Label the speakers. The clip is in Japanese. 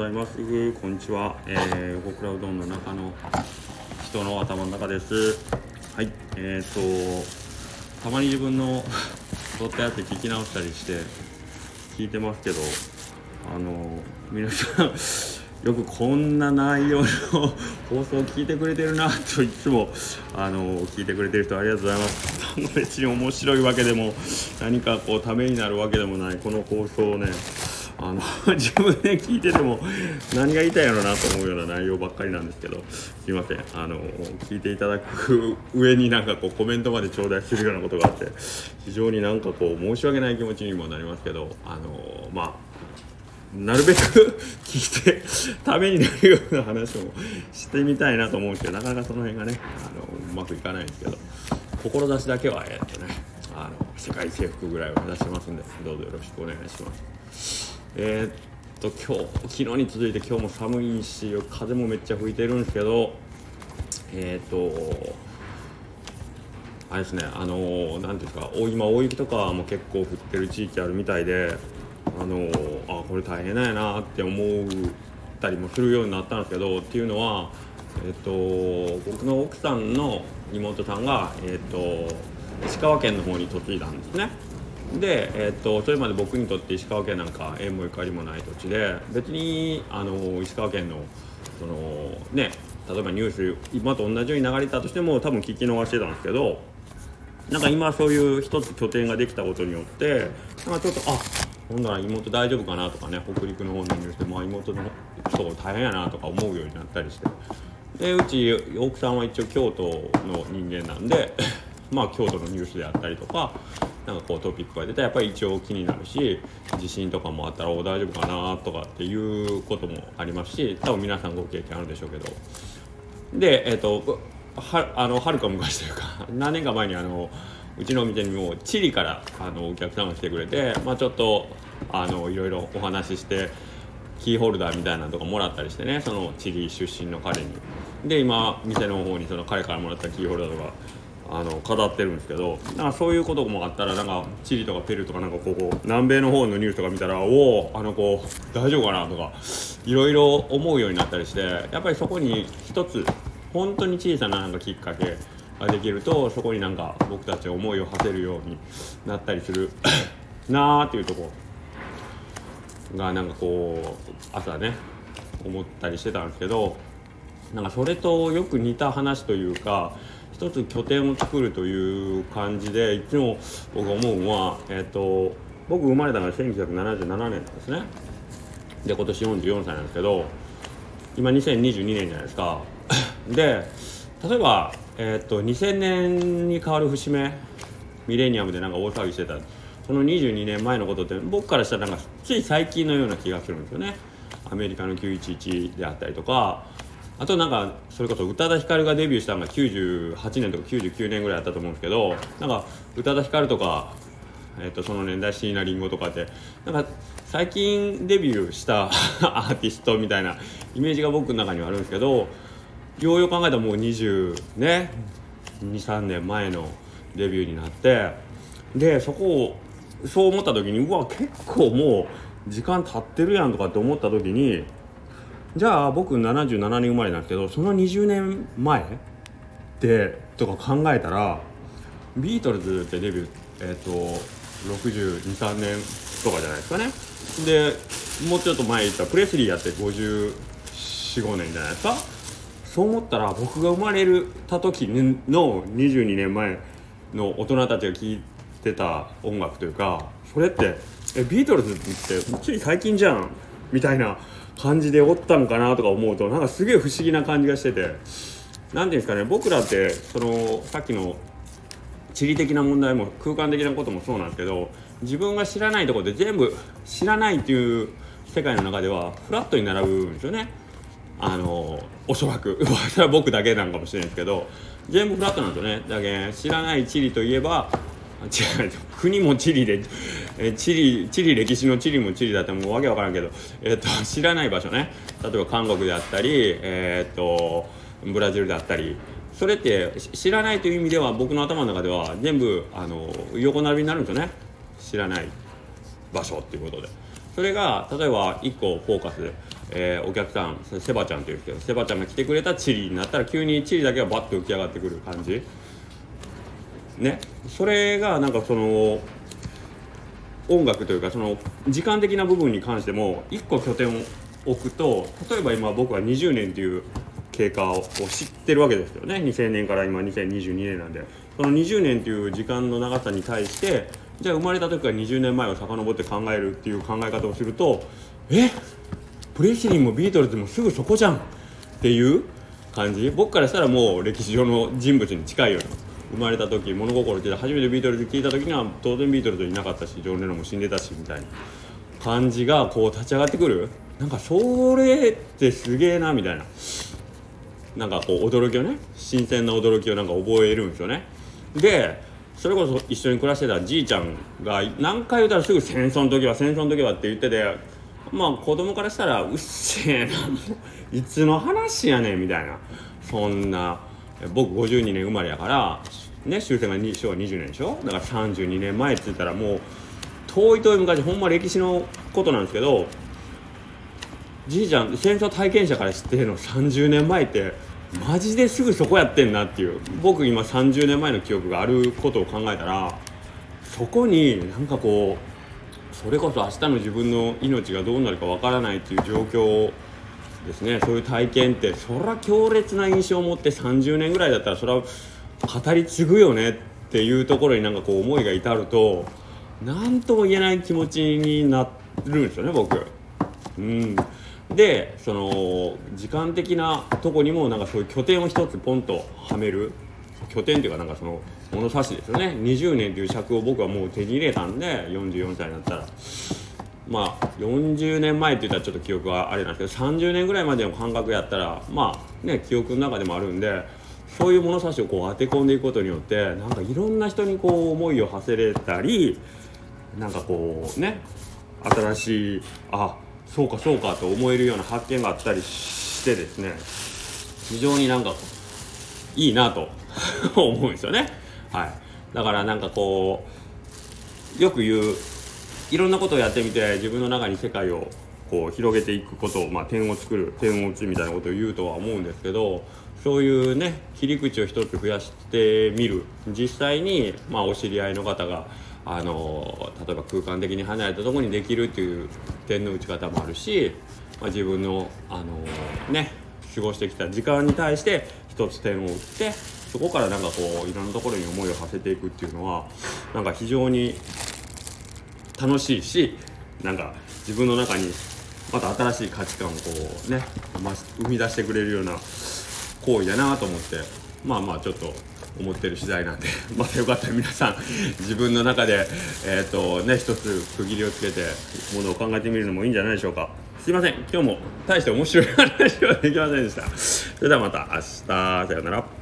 Speaker 1: ございます。こんにちは。えー、横倉うどんの中の人の頭の中です。はい。えー、と、たまに自分の 撮ったやつ聞き直したりして聞いてますけど、あの、皆さん、よくこんな内容の 放送を聞いてくれてるなといつもあの聞いてくれてる人ありがとうございます別に面白いわけでも何かこうためになるわけでもないこの放送をねあの 自分で聞いてても何が言いたいやろなと思うような内容ばっかりなんですけどすいません。あの聞いていただく上になんかこうコメントまで頂戴するようなことがあって非常になんかこう申し訳ない気持ちにもなりますけどあのまあなるべく 聞いてためになるような話をしてみたいなと思うんですけどなかなかその辺がねあのうまくいかないんですけど志だけはえっとねあの世界征服ぐらいを目指してますんでどうぞよろしくお願いします。えー、っと今日昨日に続いて今日も寒いし風もめっちゃ吹いてるんですけどえー、っとあれですねあの何ていうんですか今大雪とかも結構降ってる地域あるみたいであのあこれ大変なんやなって思ったりもするようになったんですけどっていうのは、えっと、僕の奥さんの妹さんが、えっと、石川県の方に嫁いだんですね。で、えっと、それまで僕にとって石川県なんか縁もゆかりもない土地で別にあの石川県のそのね例えばニュース今と同じように流れたとしても多分聞き逃してたんですけどなんか今そういう一つ拠点ができたことによってなんかちょっとあほんなら妹大丈夫かなとかね北陸の方のニュースで、まあ、妹の人大変やなとか思うようになったりして。でうち奥さんは一応京都の人間なんで まあ京都のニュースであったりとかなんかこうトピックが出たらやっぱり一応気になるし地震とかもあったら大丈夫かなとかっていうこともありますし多分皆さんご経験あるでしょうけど。でえっ、ー、とはあのはるか昔というか 何年か前にあのうちのお店にもチリからあのお客さんが来てくれて、まあ、ちょっとあのいろいろお話ししてキーホルダーみたいなのとかもらったりしてねそのチリ出身の彼に。で今店の方にその彼からもらったキーホルダーとかあの飾ってるんですけどなんかそういうこともあったらなんかチリとかペルーとかなんかここ南米の方のニュースとか見たらおおあの子大丈夫かなとかいろいろ思うようになったりしてやっぱりそこに一つ本当に小さななんかきっかけができるとそこになんか僕たち思いを馳せるようになったりする なあっていうとこがなんかこう朝ね思ったりしてたんですけどなんかそれとよく似た話というか一つ拠点を作るという感じでいつも僕思うのは、えーと、僕生まれたのが1977年なんですね。で今年44歳なんですけど今2022年じゃないですか。で例えばえー、っと2000年に変わる節目ミレニアムでなんか大騒ぎしてた。その22年前のことって僕からしたらなんかつい最近のような気がするんですよね。アメリカの911であったりとかあとなんかそれこそ宇多田ヒカルがデビューしたのが98年とか99年ぐらいだったと思うんですけどなんか宇多田ヒカルとか、えー、とその年代椎名林檎とかってなんか最近デビューした アーティストみたいなイメージが僕の中にはあるんですけどようよう考えたらもう20ね23年前のデビューになってでそこをそう思った時にうわ結構もう時間経ってるやんとかって思った時にじゃあ僕77年生まれなんですけどその20年前でとか考えたらビートルズってデビューえっ、ー、と623年とかじゃないですかね。でもうちょっと前言ったプレスリーやって545年じゃないですか。そう思ったら僕が生まれた時の22年前の大人たちが聴いてた音楽というかそれってえビートルズってつい最近じゃんみたいな感じでおったんかなとか思うとなんかすげえ不思議な感じがしてて。何ていうんですかね僕らってそのさっきの地理的な問題も空間的なこともそうなんですけど自分が知らないところで全部知らないっていう世界の中ではフラットに並ぶんですよね。あのおそらく。それは僕だけなんかもしれないですけど全部フラットなんですよね。だけ知らない地理といえば違う。国も地理で地理地理歴史の地理も地理だってもうわけわからんけど、えーと、知らない場所ね。例えば韓国であったり、えーと、ブラジルであったり。それって知らないという意味では僕の頭の中では全部あの横並びになるんですよね。知らない場所っていうことで。それが例えば1個フォーカスえー、お客さんセバちゃんっていうんですけどセバちゃんが来てくれたチリになったら急にチリだけがバッと浮き上がってくる感じ。ね。それがなんかその音楽というかその時間的な部分に関しても1個拠点を置くと例えば今僕は20年っていう経過を知ってるわけですよね。2000年から今2022年なんで。その20年っていう時間の長さに対してじゃあ生まれた時から20年前を遡って考えるっていう考え方をするとえ？プレスリーもビートルズもすぐそこじゃんっていう感じ。僕からしたらもう歴史上の人物に近いような生まれた時物心って初めてビートルズ聞いた時には当然ビートルズいなかったしジョン・レノンも死んでたしみたいな感じがこう立ち上がってくる。なんかそれってすげえなみたいな。なんかこう驚きをね新鮮な驚きをなんか覚えるんですよね。でそれこそ一緒に暮らしてたじいちゃんが何回言ったらすぐ戦争の時は戦争の時はって言っててまあ子供からしたらうっせえな いつの話やねんみたいな。そんな僕52年生まれやからね終戦が昭和20年でしょ？だから32年前って言ったらもう遠い遠い昔ほんま歴史のことなんですけどじいちゃん戦争体験者から知ってるの30年前ってマジですぐそこやってんなっていう僕今30年前の記憶があることを考えたらそこになんかこうそれこそ明日の自分の命がどうなるかわからないっていう状況をですね。そういう体験ってそりゃ強烈な印象を持って30年ぐらいだったらそれは語り継ぐよねっていうところになんかこう思いが至ると何とも言えない気持ちになるんですよね僕。うん。でその時間的なとこにもなんかそういう拠点を一つポンとはめる。拠点っていうかなんかその物差しですよね。20年という尺を僕はもう手に入れたんで44歳になったら。まあ40年前って言ったらちょっと記憶はあれなんですけど30年ぐらいまでの感覚やったらまあね記憶の中でもあるんでそういう物差しをこう当て込んでいくことによってなんかいろんな人にこう思いを馳せれたりなんかこうね新しいあそうかそうかと思えるような発見があったりしてですね非常になんかいいなと 思うんですよね。はい。だからなんかこうよく言ういろんなことをやってみて自分の中に世界をこう広げていくことを、まあ、点を作る点を打つみたいなことを言うとは思うんですけどそういうね切り口を一つ増やしてみる。実際に、まあ、お知り合いの方があの例えば空間的に離れたとこにできるっていう点の打ち方もあるし、まあ、自分のあのね過ごしてきた時間に対して一つ点を打ってそこからなんかこういろんなところに思いを馳せていくっていうのはなんか非常に楽しいしなんか自分の中にまた新しい価値観をこうね生み出してくれるような行為だなと思ってまあまあちょっと思ってる次第なんで またよかったら皆さん自分の中でえっ、ー、とね一つ区切りをつけてものを考えてみるのもいいんじゃないでしょうか。すいません。今日も大して面白い話はできませんでした。それではまた明日。さようなら。